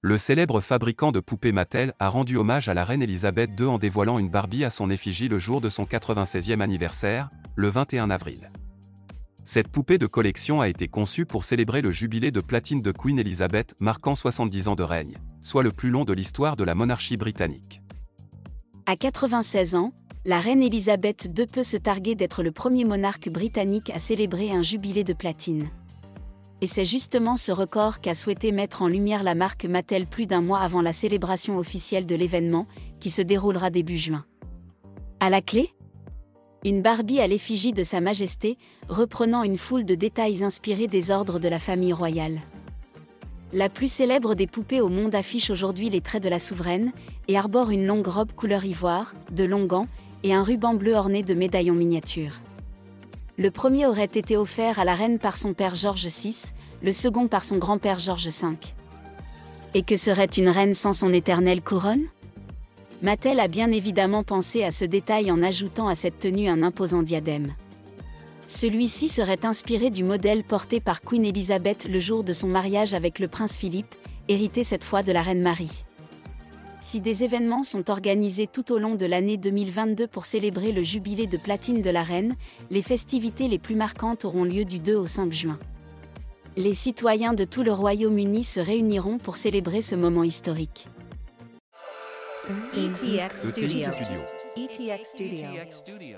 Le célèbre fabricant de poupées Mattel a rendu hommage à la reine Elisabeth II en dévoilant une Barbie à son effigie le jour de son 96e anniversaire, le 21 avril. Cette poupée de collection a été conçue pour célébrer le jubilé de platine de Queen Elizabeth marquant 70 ans de règne, soit le plus long de l'histoire de la monarchie britannique. À 96 ans, la reine Elisabeth II peut se targuer d'être le premier monarque britannique à célébrer un jubilé de platine. Et c'est justement ce record qu'a souhaité mettre en lumière la marque Mattel plus d'un mois avant la célébration officielle de l'événement, qui se déroulera début juin. À la clé? Une Barbie à l'effigie de Sa Majesté, reprenant une foule de détails inspirés des ordres de la famille royale. La plus célèbre des poupées au monde affiche aujourd'hui les traits de la souveraine, et arbore une longue robe couleur ivoire, de longs gants, et un ruban bleu orné de médaillons miniatures. Le premier aurait été offert à la reine par son père George VI, le second par son grand-père George V. Et que serait une reine sans son éternelle couronne? Mattel a bien évidemment pensé à ce détail en ajoutant à cette tenue un imposant diadème. Celui-ci serait inspiré du modèle porté par Queen Elizabeth le jour de son mariage avec le prince Philippe, hérité cette fois de la reine Marie. Si des événements sont organisés tout au long de l'année 2022 pour célébrer le jubilé de platine de la reine, les festivités les plus marquantes auront lieu du 2 au 5 juin. Les citoyens de tout le Royaume-Uni se réuniront pour célébrer ce moment historique. ETX ETX Studio. Studio. ETX Studio.